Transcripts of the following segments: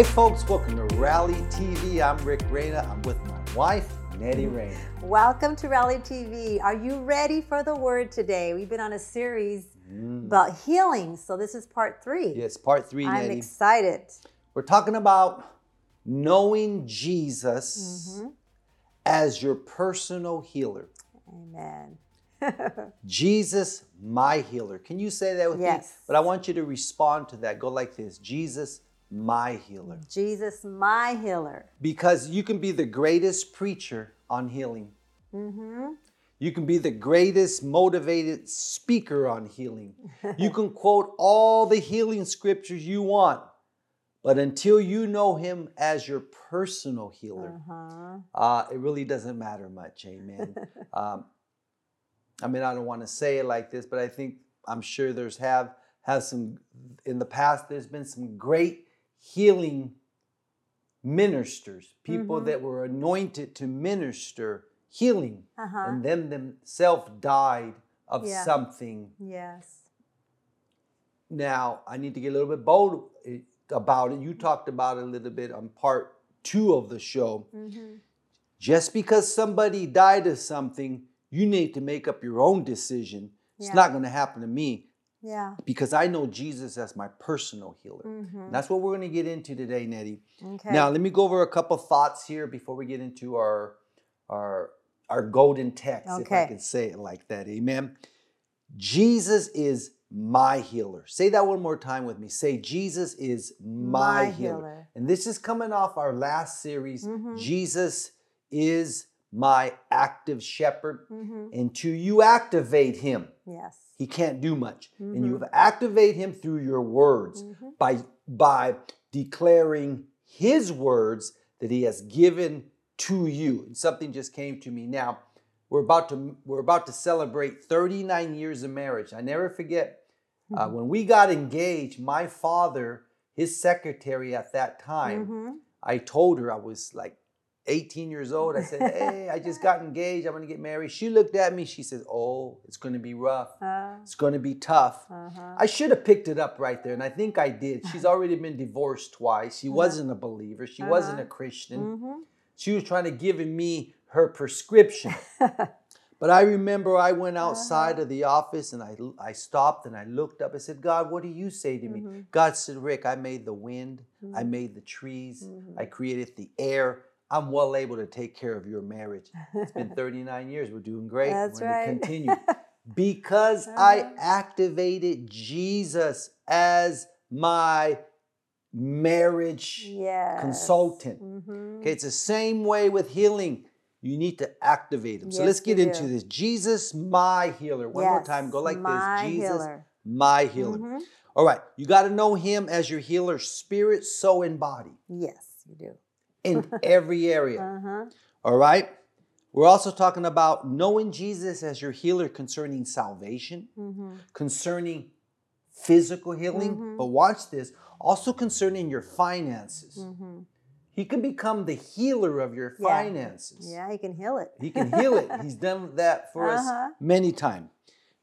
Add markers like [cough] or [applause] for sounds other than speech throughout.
Hey folks, welcome to Rally TV. I'm Rick Reyna. I'm with my wife, Nettie mm. Reyna. Welcome to Rally TV. Are you ready for the word today? We've been on a series mm. about healing, so this is part three. Yes, part 3 I'm Nettie. excited. We're talking about knowing Jesus mm-hmm. as your personal healer. Amen. [laughs] Jesus, my healer. Can you say that with me? Yes. But I want you to respond to that. Go like this Jesus, my healer. Jesus, my healer. Because you can be the greatest preacher on healing. Mm-hmm. You can be the greatest motivated speaker on healing. You can [laughs] quote all the healing scriptures you want. But until you know him as your personal healer, Uh-huh. uh, it really doesn't matter much. Amen. [laughs] um, I mean, I don't want to say it like this, but I think I'm sure there's have have some in the past. There's been some great healing ministers, people Mhm. that were anointed to minister healing, Uh-huh. and then themselves died of Yeah. something. Yes. Now, I need to get a little bit bold eh, about it. You talked about it a little bit on part two of the show. Mm-hmm. Just because somebody died of something, you need to make up your own decision. It's not going to happen to me Yeah. because I know Jesus as my personal healer. Mm-hmm. That's what we're going to get into today, Nettie. Okay. Now, let me go over a couple thoughts here before we get into our our our golden text, if I can say it like that. Amen. Jesus is my healer. Say that one more time with me. Say, Jesus is my, My healer. healer. And this is coming off our last series. Mhm. Jesus is my active shepherd. mm-hmm. Until you activate him, Yes. He can't do much. And you Mhm. have activate him through your words Mhm. by by declaring his words that he has given to you. And something just came to me now. We're about to we're about to celebrate 39 years of marriage. I never forget uh, Mm-hmm. when we got engaged. My father, his secretary at that time, Mhm. I told her I was like 18 years old. I said, [laughs] "Hey, I just got engaged. I'm going to get married." She looked at me. She says, "Oh, it's going to be rough. Uh, It's going to be tough." uh-huh. I should have picked it up right there, and I think I did. [laughs] She's already been divorced twice. She Uh-huh. wasn't a believer. She wasn't a Uh-huh. Christian. Mhm. She was trying to give me her prescription. [laughs] But I remember I went outside Uh-huh. of the office and I, I stopped and I looked up. I said, God, what do you say to me? Mhm. God said, Rick, I made the wind, I Mhm. made the trees, Mhm. I created the air. I'm well able to take care of your marriage. It's been [laughs] 39 years. We're doing great. That's We're going right. to continue. [laughs] Because I activated Jesus as my marriage yes. consultant. Mhm. Okay, it's the same way with healing. You need to activate them. So Yes, let's get into do. this. Jesus, my healer. One more time. Go like my this. Jesus, healer. my healer. Mhm. All right. You got to know him as your healer, spirit, soul, and body Yes, you do. In [laughs] every area. Uh-huh. All right. We're also talking about knowing Jesus as your healer concerning salvation, Mm-hmm. concerning physical healing. Mhm. But watch this also concerning your finances. Mm-hmm. He can become the healer of your Yeah. finances. Yeah, he can heal it. He can heal it. [laughs] He's done that for Uh-huh. us many times.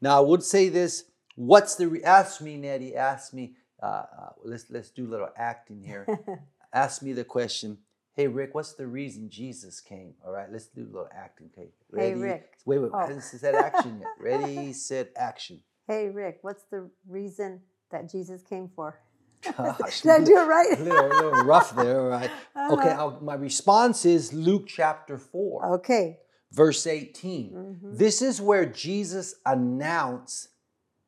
Now, I would say this. What's the re- ask me, Nettie? Ask me. Uh, uh, let's let's do a little acting here. [laughs] ask me the question. Hey, Rick, what's the reason Jesus came? All right, let's do a little acting. Okay, Hey, Rick. Wait, wait. Oh. I haven't said action yet. [laughs] Ready, set, action. hey, Rick, what's the reason that Jesus came for? Gosh, [laughs] Did I do it a right? little, a little rough there. All right. Okay, Uh-huh. I'll- my response is Luke chapter four. Okay. verse 18. Mhm. This is where Jesus announced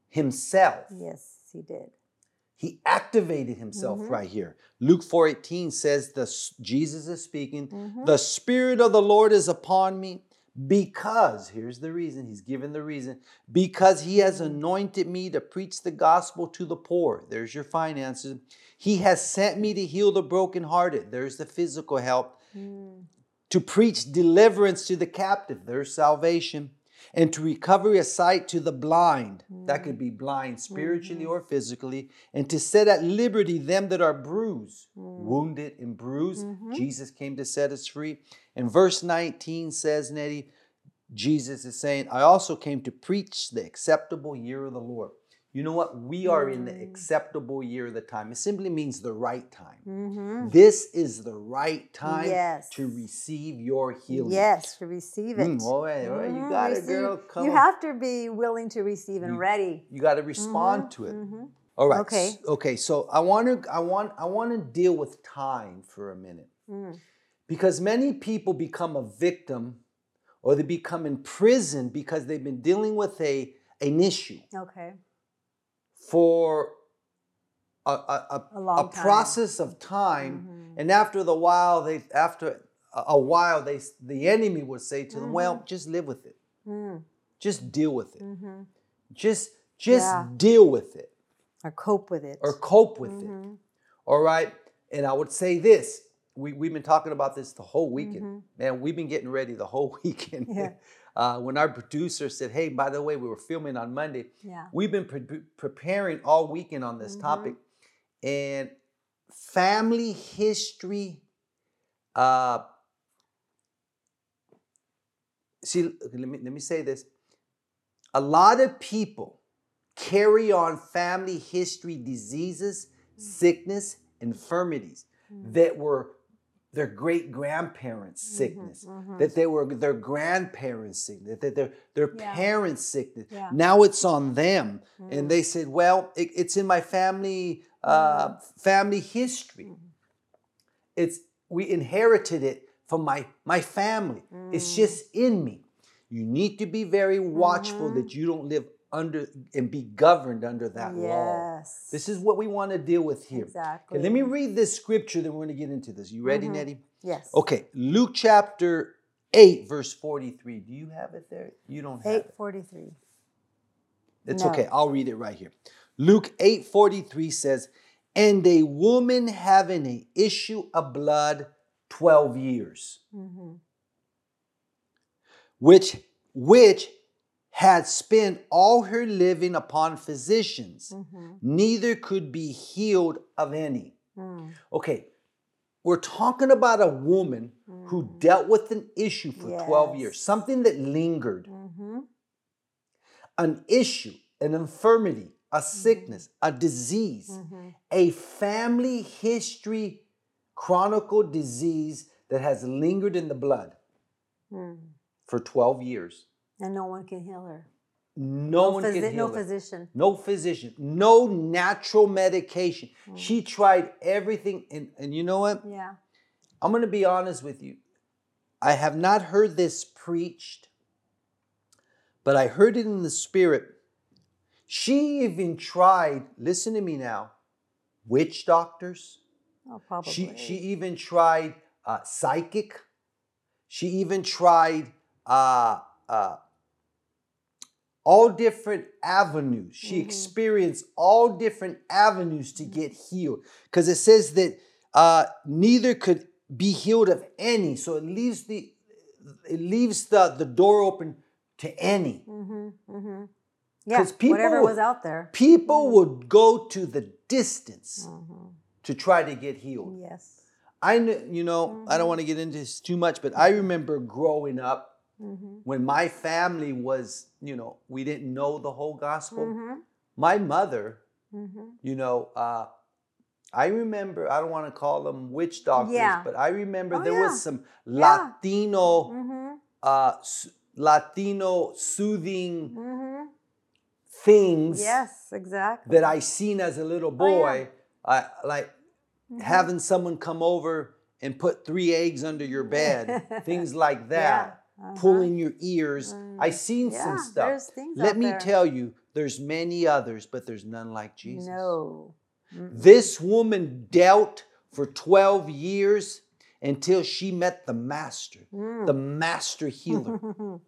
himself. Yes, he did. He activated himself Mhm. right here. Luke 4:18 says the Jesus is speaking, Mhm. "The spirit of the Lord is upon me because here's the reason, he's given the reason, because he has anointed me to preach the gospel to the poor. There's your finances. He has sent me to heal the brokenhearted. There's the physical help Mm. to preach deliverance to the captive, there's salvation, and to recover a sight to the blind. That could mm. be blind spiritually mm-hmm. or physically, and to set at liberty them that are bruised, mm. wounded, and bruised. Mm-hmm. Jesus came to set us free. And verse 19 says, Nettie, Jesus is saying, I also came to preach the acceptable year of the Lord. You know what? We are in the Mm. acceptable year of the time. It simply means the right time. Mm-hmm. This is the right time Yes. to receive your healing. Yes, to receive it. Mm, all right, all right. You Mhm, got it, girl. Come you on. have to be willing to receive and You- ready. You got to respond to it. Mhm. All right. Okay. s- Okay. So I want to I want I want to deal with time for a minute Mm. because many people become a victim or they become imprisoned because they've been dealing with a an issue Okay. For a, a, a, A process of time Mhm. and after the while they after a, while they the enemy would say to them well just live with it Mm. just deal with it Mhm. just just Yeah. deal with it Or cope with it. or cope with it Mhm. All right. And I would say this. We, we've been talking about this the whole weekend. Mhm. Man, we've been getting ready the whole [laughs] weekend. Yeah. Uh, when our producer said, hey, by the way, we were filming on Monday, Yeah. we've been pre- preparing all weekend on this Mhm. topic. And family history, uh, see, let me, let me say this. A lot of people carry on family history diseases, sickness, infirmities Mm. that were their great grandparents' Mm-hmm, sickness, that they were their grandparents' sickness, that their their Yeah. parents' sickness. Yeah. Now it's on them, Mm. and they said, "Well, it- it's in my family uh, family history. Mm-hmm. It's we inherited it from my my family. It's Mm. just in me. You need to be very watchful that you don't live under and be governed under that law. yes. This is what we want to deal with here. exactly. Okay, let me read this scripture, then we're going to get into this. You ready, Mhm. Nettie? Yes. Okay, Luke chapter 8, verse 43. Do you have it there? You don't have Eight it. forty-three. It's No. okay. I'll read it right here. Luke 8 43 says, And a woman having an issue of blood 12 years, Mm-hmm. which which had spent all her living upon physicians, Mm-hmm. neither could be healed of any. Mm. Okay, we're talking about a woman who dealt with an issue for 12 years, something that lingered, Mm-hmm. an issue, an infirmity, a sickness, a disease, Mm-hmm. a family history chronicle disease that has lingered in the blood Mm. for 12 years. And no one can heal her. No, one physi- can heal no her. physician. No physician, no natural medication. Mm. She tried everything. And, and you know what? Yeah. I'm going to be honest with you. I have not heard this preached, but I heard it in the spirit. She even tried, listen to me now, witch doctors. Oh, probably. She, she even tried uh, psychic. She even tried uh, uh, all different avenues. She Mhm. experienced all different avenues to get healed. Because it says that uh, neither could be healed of any. So it leaves the it leaves the, the door open to any. Mm-hmm. Mm-hmm. Yeah. people whatever would- was out there. People would go to the distance Mm-hmm. to try to get healed. Yes. I you know, I don't want to get into this too much, but I remember growing up Mm-hmm. when my family was, you know, we didn't know the whole gospel. Mm-hmm. My mother, Mm-hmm. you know, uh, I remember, I don't want to call them witch doctors, Yeah. but I remember Oh, there yeah. was some Yeah. Latino, Mm-hmm. uh, Latino soothing Mm-hmm. things Yes, exactly. that I seen as a little boy. I like Mhm. having someone come over and put three eggs under your bed, [laughs] things like that. Uh-huh. pulling your ears. I Mm, seen some stuff. Let me there. tell you, there's many others, but there's none like Jesus. No. Mm-mm. This woman dealt for 12 years until she met the master, Mm. the master healer. [laughs]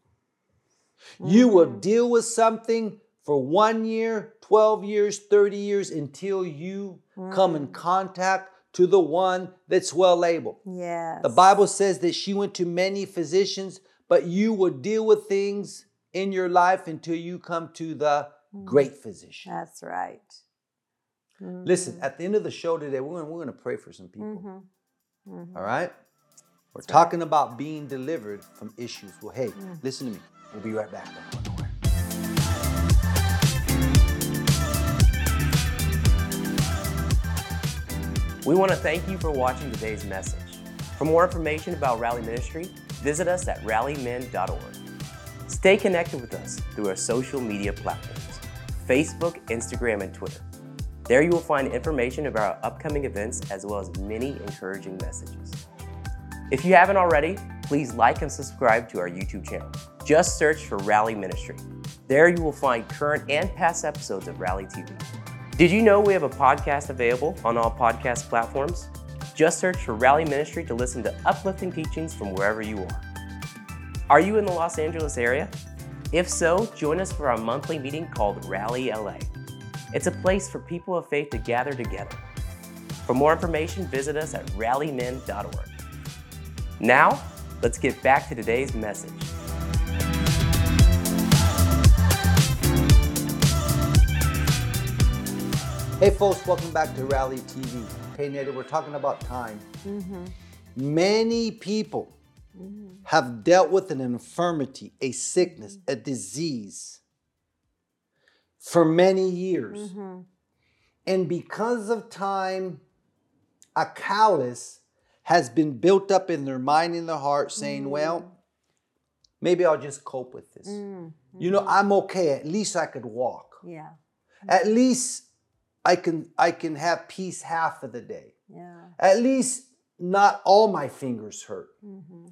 You will Mm-hmm. deal with something for one year, 12 years, 30 years until you come in Mm. contact to the one that's well able. Yes. The Bible says that she went to many physicians, but you will deal with things in your life until you come to the mm. great physician. That's right. Mm-hmm. Listen, at the end of the show today, we're going to pray for some people. Mm-hmm. Mm-hmm. All right? We're That's talking right. about being delivered from issues. Well, hey, mm. listen to me. We'll be right back. We want to thank you for watching today's message. For more information about Rally Ministry, visit us at rallymin.org. Stay connected with us through our social media platforms Facebook, Instagram, and Twitter. There you will find information about our upcoming events as well as many encouraging messages. If you haven't already, please like and subscribe to our YouTube channel. Just search for Rally Ministry. There you will find current and past episodes of Rally TV. Did you know we have a podcast available on all podcast platforms? Just search for Rally Ministry to listen to uplifting teachings from wherever you are. Are you in the Los Angeles area? If so, join us for our monthly meeting called Rally LA. It's a place for people of faith to gather together. For more information, visit us at rallymin.org. Now, let's get back to today's message. Hey, folks, welcome back to Rally TV. Okay, Nettie, we're talking about time. Mm-hmm. Many people mm-hmm. have dealt with an infirmity, a sickness, mm-hmm. a disease for many years. And because of time, a callous has been built up in their mind and their heart saying, well, maybe I'll just cope with this. You know, I'm okay. At least I could walk. Yeah. At least I can I can have peace half of the day. Yeah. At least not all my fingers hurt. Mm-hmm.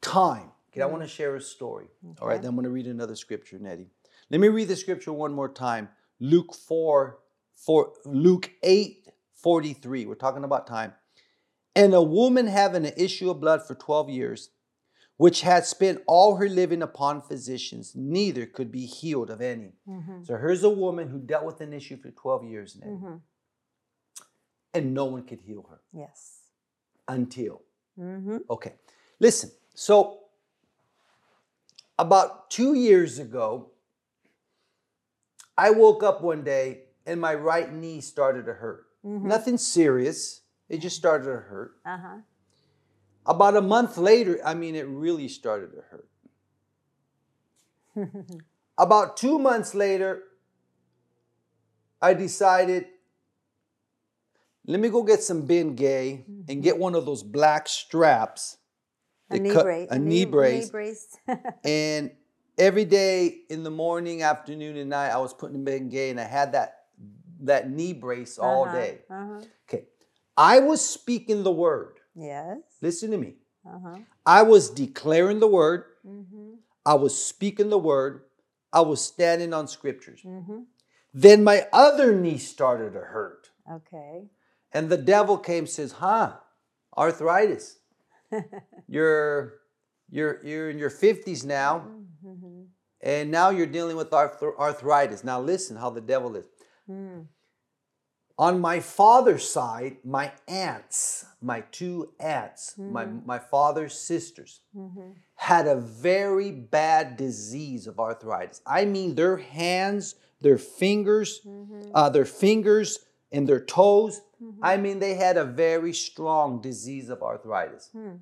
Time. Okay, I mm-hmm. want to share a story. All right, then I'm going to read another scripture, Nettie. Let me read the scripture one more time. Luke 4, 4 Luke 8, 43. We're talking about time. And a woman having an issue of blood for 12 years, which had spent all her living upon physicians, neither could be healed of any. Mm-hmm. So here's a woman who dealt with an issue for 12 years, Nettie, Mm-hmm. and no one could heal her Yes. until. Mm-hmm. Okay, listen. So, about two years ago, I woke up one day and my right knee started to hurt. Mm-hmm. Nothing serious, it just started to hurt. Uh-huh. About a month later, I mean, it really started to hurt. [laughs] About two months later, I decided, let me go get some Ben Gay and get one of those black straps. A knee cut- brace. A knee brace. Knee brace. [laughs] And every day in the morning, afternoon, and night, I was putting Ben Gay and I had that that knee brace all Uh-huh, day. Uh-huh. Okay. I was speaking the word. Yes. Listen to me. Uh-huh. I was declaring the word. Mm-hmm. I was speaking the word. I was standing on scriptures. Mm-hmm. Then my other knee started to hurt. Okay. And the devil came says, huh, arthritis. [laughs] you're you're you're in your 50s now, Mm-hmm. and now you're dealing with arth- arthritis. Now listen how the devil is. Mm. On my father's side, my aunts, my two aunts, my, my father's sisters, Mm-hmm. had a very bad disease of arthritis. I mean, their hands, their fingers, Mm-hmm. uh, their fingers and their toes. I mean, they had a very strong disease of arthritis. Hmm.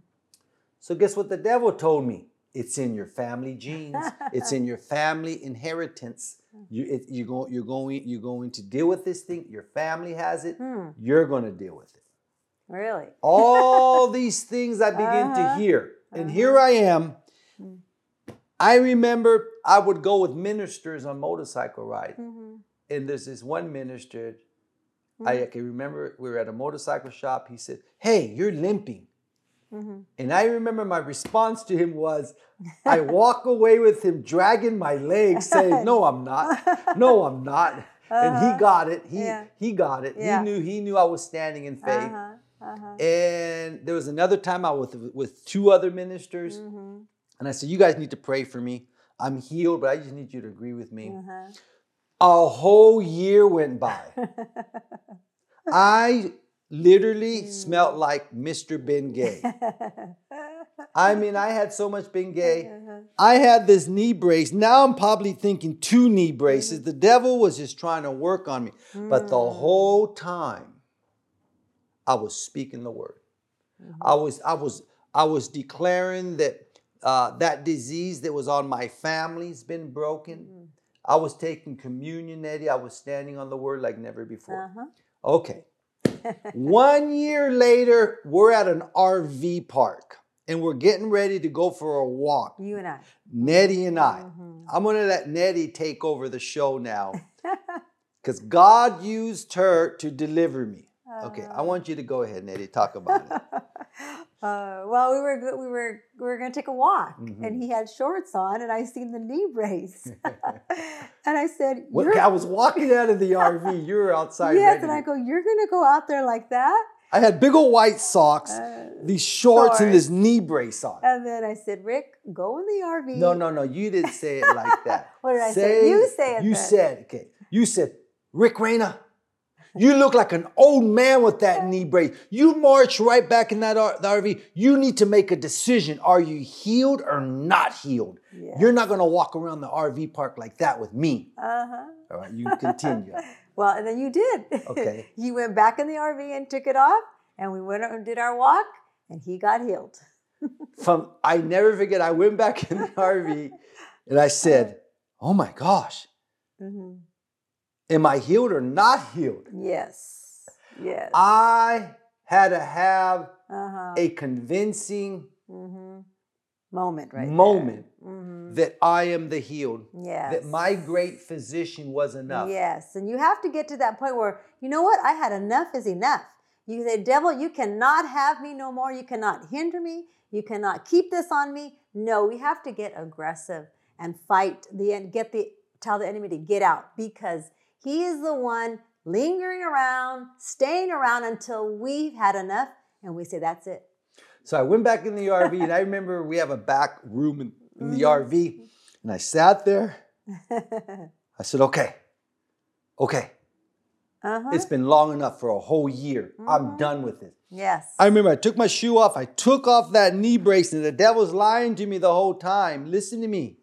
So, guess what the devil told me? It's in your family genes. it's in [laughs] your family inheritance. You, it, you go, you're going, you're going to deal with this thing. Your family has it. Hmm. You're going to deal with it Really? all [laughs] these things I begin to Uh-huh. hear. And here I am. I remember I would go with ministers on motorcycle ride. Mm-hmm. And there's this one minister, I can remember we were at a motorcycle shop. He said, Hey, you're limping. Mm-hmm. And I remember my response to him was, I walk away with him dragging my legs, saying, No, I'm not. No, I'm not. [laughs] And he got it. He Uh-huh. Yeah. he got it. Yeah. He knew he knew I was standing in faith. Uh-huh. Uh-huh. And there was another time I was with, with two other ministers, Mm-hmm. and I said, "You guys need to pray for me. I'm healed, but I just need you to agree with me." Uh-huh. A whole year went by. [laughs] I literally smelled like Mr. Ben Gay. [laughs] I mean, I had so much Ben Gay. Uh-huh. I had this knee brace. Now I'm probably thinking two knee braces. The devil was just trying to work on me. But the whole time, I was speaking the word. I was, I was, I was declaring that uh, that disease that was on my family's been broken. I was taking communion, Nettie. I was standing on the word like never before. Uh-huh. Okay. One year later, we're at an RV park and we're getting ready to go for a walk. You and I. Nettie and I. Mhm. I'm going to let Nettie take over the show now [laughs] because God used her to deliver me. Okay, I want you to go ahead, Nettie, talk about it. [laughs] Uh, well, we were we were we were going to take a walk, Mhm. and he had shorts on, and I seen the knee brace, [laughs] [laughs] and I said, "You're-" I was walking out of the [laughs] RV. You were outside. "Yes," ready and I go, "You're going to go out there like that?" I had big old white socks, Uh, these shorts, and this knee brace on. and then I said, "Rick, go in the RV." No, no, no. You didn't say it like that. What did I say? You say it You then. said, okay. You said, Rick Reyna, you look like an old man with that knee brace. You march right back in that R- the RV. You need to make a decision. Are you healed or not healed? Yeah. You're not going to walk around the RV park like that with me. Uh huh. All right, you continue. [laughs] Well, and then you did. Okay. [laughs] you went back in the RV and took it off, and we went and did our walk, and he got healed. [laughs] From I never forget, I went back in the RV and I said, Oh my gosh, hmm am I healed or not healed? Yes. Yes. I had to have Uh huh. a convincing hmm Moment, right? moment hmm that I am the healed, Yes. that my great physician was enough. Yes, and you have to get to that point where you know what? I had enough is enough. You say, devil, you cannot have me no more. You cannot hinder me. You cannot keep this on me. No, we have to get aggressive and fight the end, get the tell the enemy to get out because he is the one lingering around, staying around until we've had enough, and we say that's it. So I went back in the RV, and I remember we have a back room in, in the. RV, and I sat there. [laughs] I said, "Okay, okay, uh-huh. it's been long enough for a whole year. I'm Mhm. done with it." yes. I remember I took my shoe off. I took off that knee brace, and the devil's lying to me the whole time. Listen to me.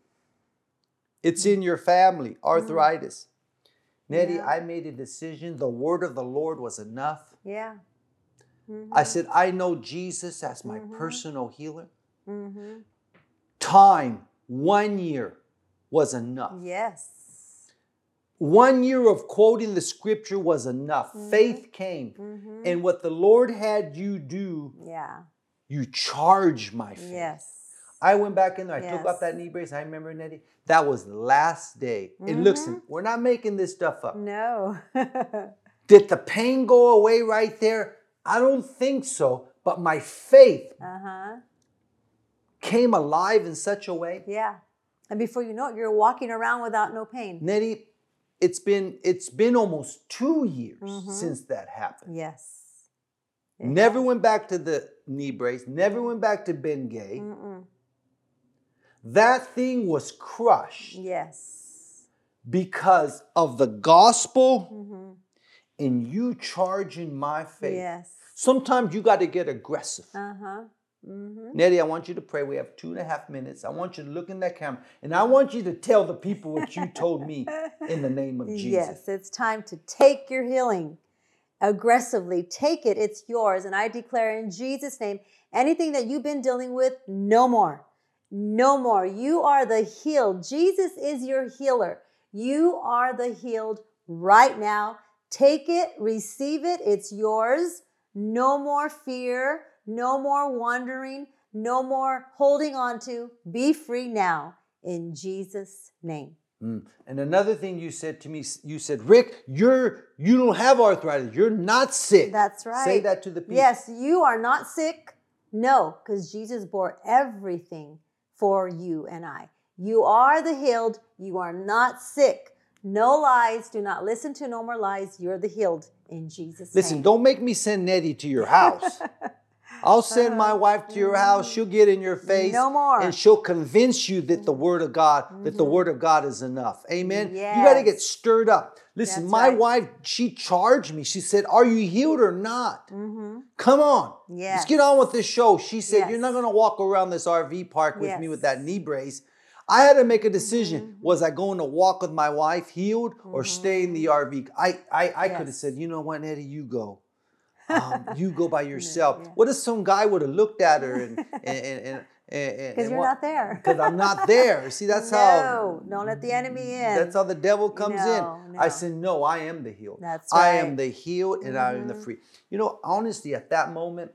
It's in your family, arthritis. Nettie, Yeah. I made a decision. The word of the Lord was enough. yeah. Mhm. I said, I know Jesus as my Mhm. personal healer. Mhm. Time, one year, was enough. Yes. One year of quoting the scripture was enough. Mhm. Faith came. Mhm. And what the Lord had you do, yeah. you charge my faith. Yes. I went back in there. I took off that knee brace. I remember, Nettie, that was the last day. And listen, we're not making this stuff up. No. [laughs] Did the pain go away right there? I don't think so. But my faith uh huh. came alive in such a way. Yeah. And before you know it, you're walking around without no pain. Nettie, it's been it's been almost two years Mhm. since that happened. Yes. It Never has. went back to the knee brace. Never went back to Ben Gay. Mm-mm. That thing was crushed Yes. because of the gospel Mm-hmm. and you charging my faith. Yes. Sometimes you got to get aggressive. Uh huh. Mm-hmm. Nettie, I want you to pray. We have two and a half minutes. I want you to look in that camera and I want you to tell the people what you told me in the name of [laughs] Jesus. Yes, it's time to take your healing aggressively. Take it, it's yours. And I declare in Jesus' name anything that you've been dealing with, no more. No more. You are the healed. Jesus is your healer. You are the healed right now. Take it, receive it, it's yours. No more fear, no more wandering, no more holding on to. Be free now in Jesus' name. Mm. And another thing you said to me, you said, Rick, you're you don't have arthritis. You're not sick. That's right. Say that to the people. Yes, you are not sick. No, because Jesus bore everything for you and I. You are the healed. You are not sick. No lies. Do not listen to no more lies. You're the healed in Jesus' name. Listen, name. don't make me send Nettie to your house. [laughs] I'll send my wife to your house. She'll get in your face. No more. And she'll convince you that the word of God, that the word of God is enough. Amen. You got to Mm-hmm. Get stirred up. Listen, That's my right. wife, she charged me. She said, Are you healed or not? Mm-hmm. Come on. Yes. Let's get on with this show. She said, Yes. You're not going to walk around this RV park with me with that Mm-hmm. knee brace. I had to make a decision. Was I going to walk with my wife healed or stay in the RV? I, I, I could have said, You know what, Nettie, you go. Um, [laughs] you go by yourself. yeah. What if some guy would have looked at her and, [laughs] and, and, and Because you're not there. [laughs] Because I'm not there. See, that's no, how. don't let the enemy in. That's how the devil comes No, in. no. I said, No, I am the healed. That's right. I am the healed and I am the free. You know, honestly, at that moment,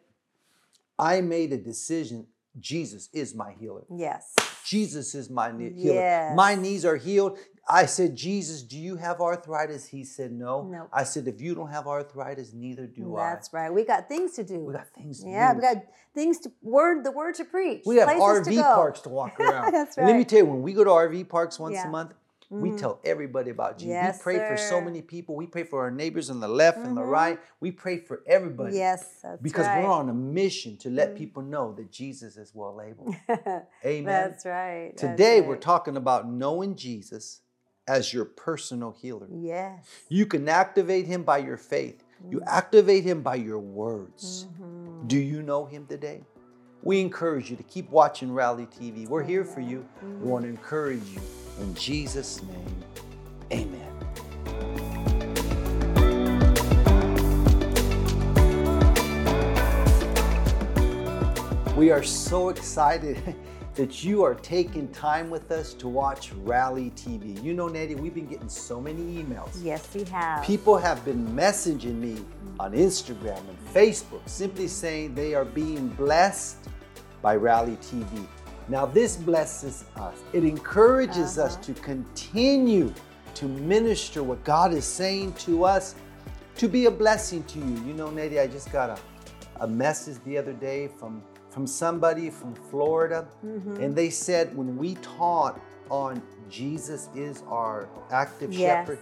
I made a decision. Jesus is my healer. Yes. Jesus is my ne- healer. Yes. My knees are healed. I said, Jesus, do you have arthritis? He said, No. Nope. I said, If you don't have arthritis, neither do I. That's right. We got things to do. We got things to yeah, do. we got things to word the word to preach. We have to RV go. parks to walk [laughs] around. That's And let me tell you, when we go to RV parks once Yeah. a month, we Mhm. tell everybody about Jesus. Yes, we pray for so many people. We pray for our neighbors on the left and the Mhm. right. We pray for everybody. Yes, that's right. because right. we're on a mission to let Mhm. people know that Jesus is well able. [laughs] Amen. That's right. that's Today, we're talking about knowing Jesus as your personal healer. Yes. You can activate him by your faith, you activate him by your words. Mhm. Do you know him today? We encourage you to keep watching Rally TV. We're here for you. We want to encourage you. In Jesus' name, amen. We are so excited [laughs] that you are taking time with us to watch Rally TV. You know, Nettie, we've been getting so many emails. Yes, we have. People have been messaging me on Instagram and Facebook simply saying they are being blessed by Rally TV. Now, this blesses us. It encourages us Uh-huh. to continue to minister what God is saying to us to be a blessing to you. You know, Nettie, I just got a, a message the other day from, from somebody from Florida, Mm-hmm. and they said when we taught on Jesus is our active Yes. shepherd,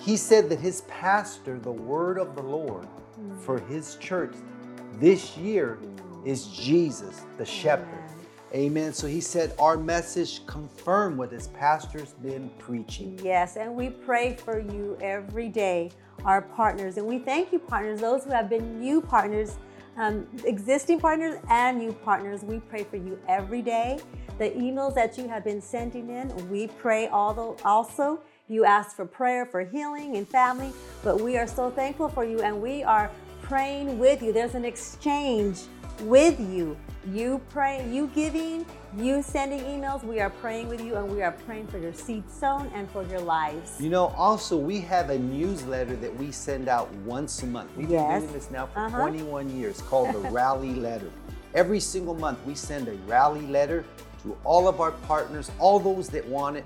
he said that his pastor, the word of the Lord for his church this year is Jesus, the shepherd. Amen. So he said our message confirmed what his pastor's been preaching. Yes, and we pray for you every day, our partners. And we thank you, partners, those who have been new partners, um, existing partners, and new partners. We pray for you every day. The emails that you have been sending in, we pray although also. You ask for prayer for healing and family, but we are so thankful for you and we are praying with you. There's an exchange with you. You pray, you giving, you sending emails. We are praying with you and we are praying for your seed sown and for your lives. You know, also we have a newsletter that we send out once a month. We've Yes. been doing this now for Uh-huh. 21 years called the [laughs] Rally Letter. Every single month we send a rally letter to all of our partners, all those that want it.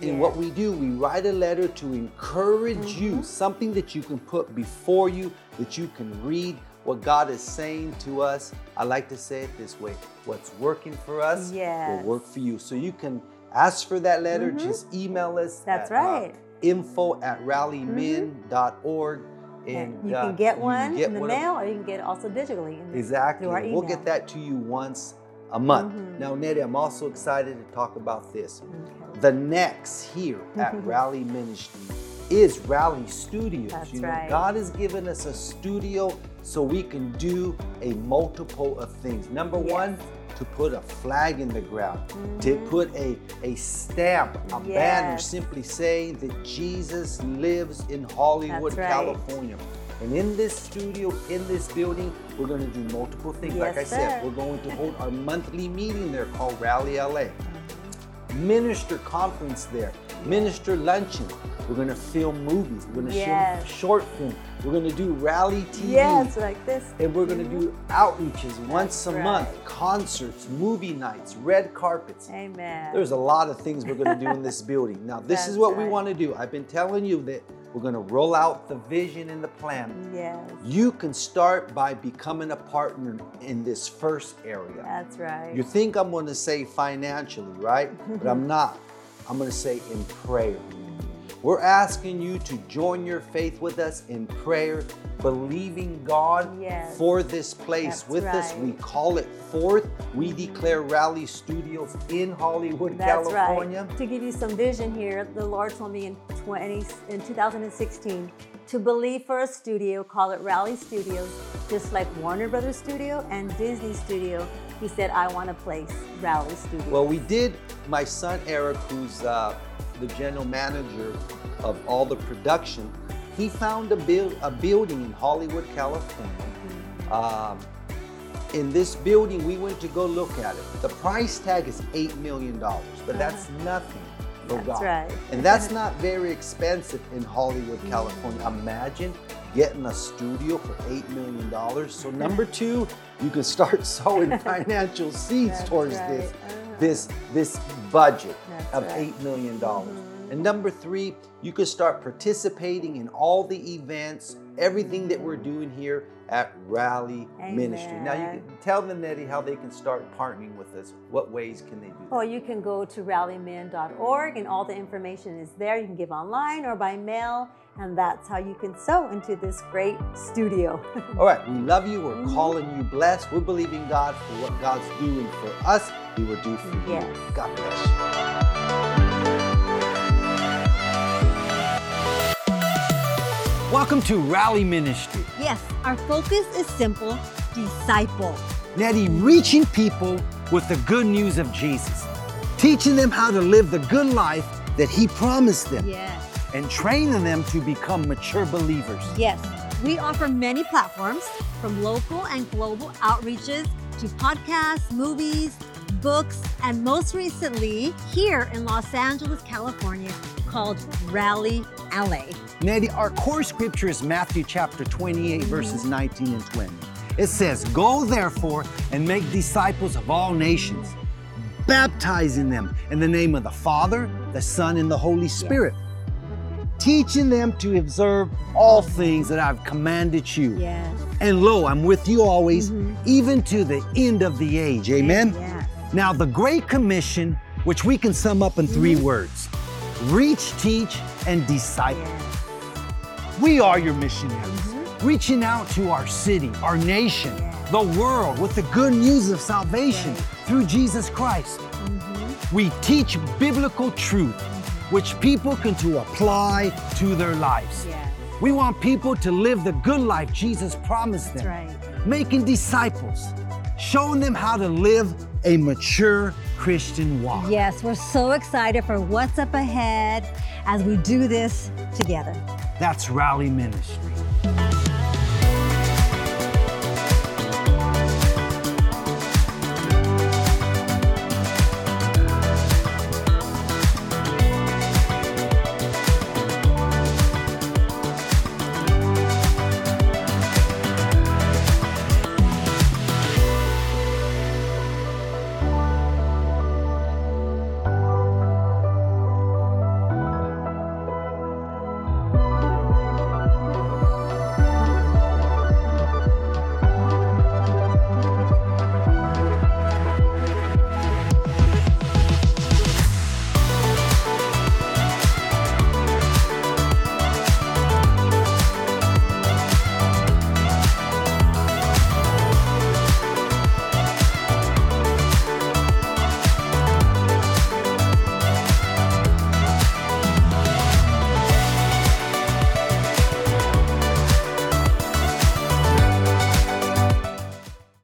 And what we do, we write a letter to encourage you, Mm-hmm. something that you can put before you, that you can read what God is saying to us. I like to say it this way what's working for us Yes. will work for you. So you can ask for that letter, just email us. Mm-hmm. That's at, uh, right. info at rallymin.org. And And you uh, can get one can get in the one mail or you can get it also digitally. in the- Exactly. We'll get that to you once a month. Mhm. Now, Nettie, I'm also excited to talk about this. Okay. The next here at [laughs] Rally Ministry is Rally Studios. That's you know, right. God has given us a studio so we can do a multiple of things. Number Yes. one, to put a flag in the ground, to mm. put a, a stamp, a banner simply saying that Jesus lives in Hollywood, right. California. And in this studio, in this building, we're going to do multiple things. like I Yes, said, sir. we're going to hold our monthly meeting there called Rally LA mm-hmm. minister conference there, minister luncheon. We're gonna film movies. We're gonna Yes. show short film. We're gonna do rally TV. Yes, like this. And we're gonna do outreaches once a That's month, right. concerts, concerts, movie nights, red carpets. Amen. There's a lot of things we're gonna do in this [laughs] building. Now, this is That's what we want to do. I've been telling you that we're gonna roll out the vision and the plan. yes, You can start by becoming a partner in this first area. that's right. You think I'm going to say financially, right? but I'm [laughs] not. I'm going to say in prayer. We're asking you to join your faith with us in prayer, believing God Yes. for this place with us. We call it forth. We declare Rally Studios in Hollywood, That's California. right. To give you some vision here, the Lord told me in 20 in 2016 to believe for a studio, call it Rally Studios, just like Warner Brothers Studio and Disney Studio. He said, I want a place, Rally Studios. Well, we did. My son Eric, who's uh, the general manager of all the production, he found a, build, a building in Hollywood, California. Um, in this building, we went to go look at it. The price tag is $8 million, but that's nothing for That's God. right. And that's [laughs] not very expensive in Hollywood, California. Imagine getting a studio for $8 million. So, number two, you can start [laughs] sowing [laughs] financial seeds towards right. this, Uh-huh. This, this budget That's of right. Mm-hmm. $8 million. And number three, you can start participating in all the events, everything that we're doing here at Rally Ministry. Now, you can tell them, Nettie, how they can start partnering with us. What ways can they do that? Or you can go to rallymin.org and all the information is there. You can give online or by mail, and that's how you can sow into this great studio. [laughs] All right, we love you. We're Mhm. calling you blessed. We're believing God for what God's doing for us. He will do for Yes. you. God bless you. Welcome to Rally Ministry. yes, our focus is simple disciple. Nettie, reaching people with the good news of Jesus, teaching them how to live the good life that He promised them, Yes. and training them to become mature believers. Yes, we offer many platforms from local and global outreaches to podcasts, movies, books, and most recently here in Los Angeles, California, called Rally LA. Nettie, our core scripture is Matthew chapter 28, verses 19 and 20. It says, Go therefore and make disciples of all nations, baptizing them in the name of the Father, the Son, and the Holy Spirit, teaching them to observe all things that I've commanded you. Yes. And lo, I'm with you always, Mhm. even to the end of the age. Amen? Yes. Now, the Great Commission, which we can sum up in 3 Mm-hmm. words reach, teach, and disciple. We are your missionaries, reaching out to our city, our nation, the world with the good news of salvation through Jesus Christ. Mm-hmm. We teach biblical truth, which people can to apply to their lives. We want people to live the good life Jesus promised them, right. making disciples, showing them how to live a mature Christian walk. Yes, we're so excited for what's up ahead as we do this together. That's Rally Ministry.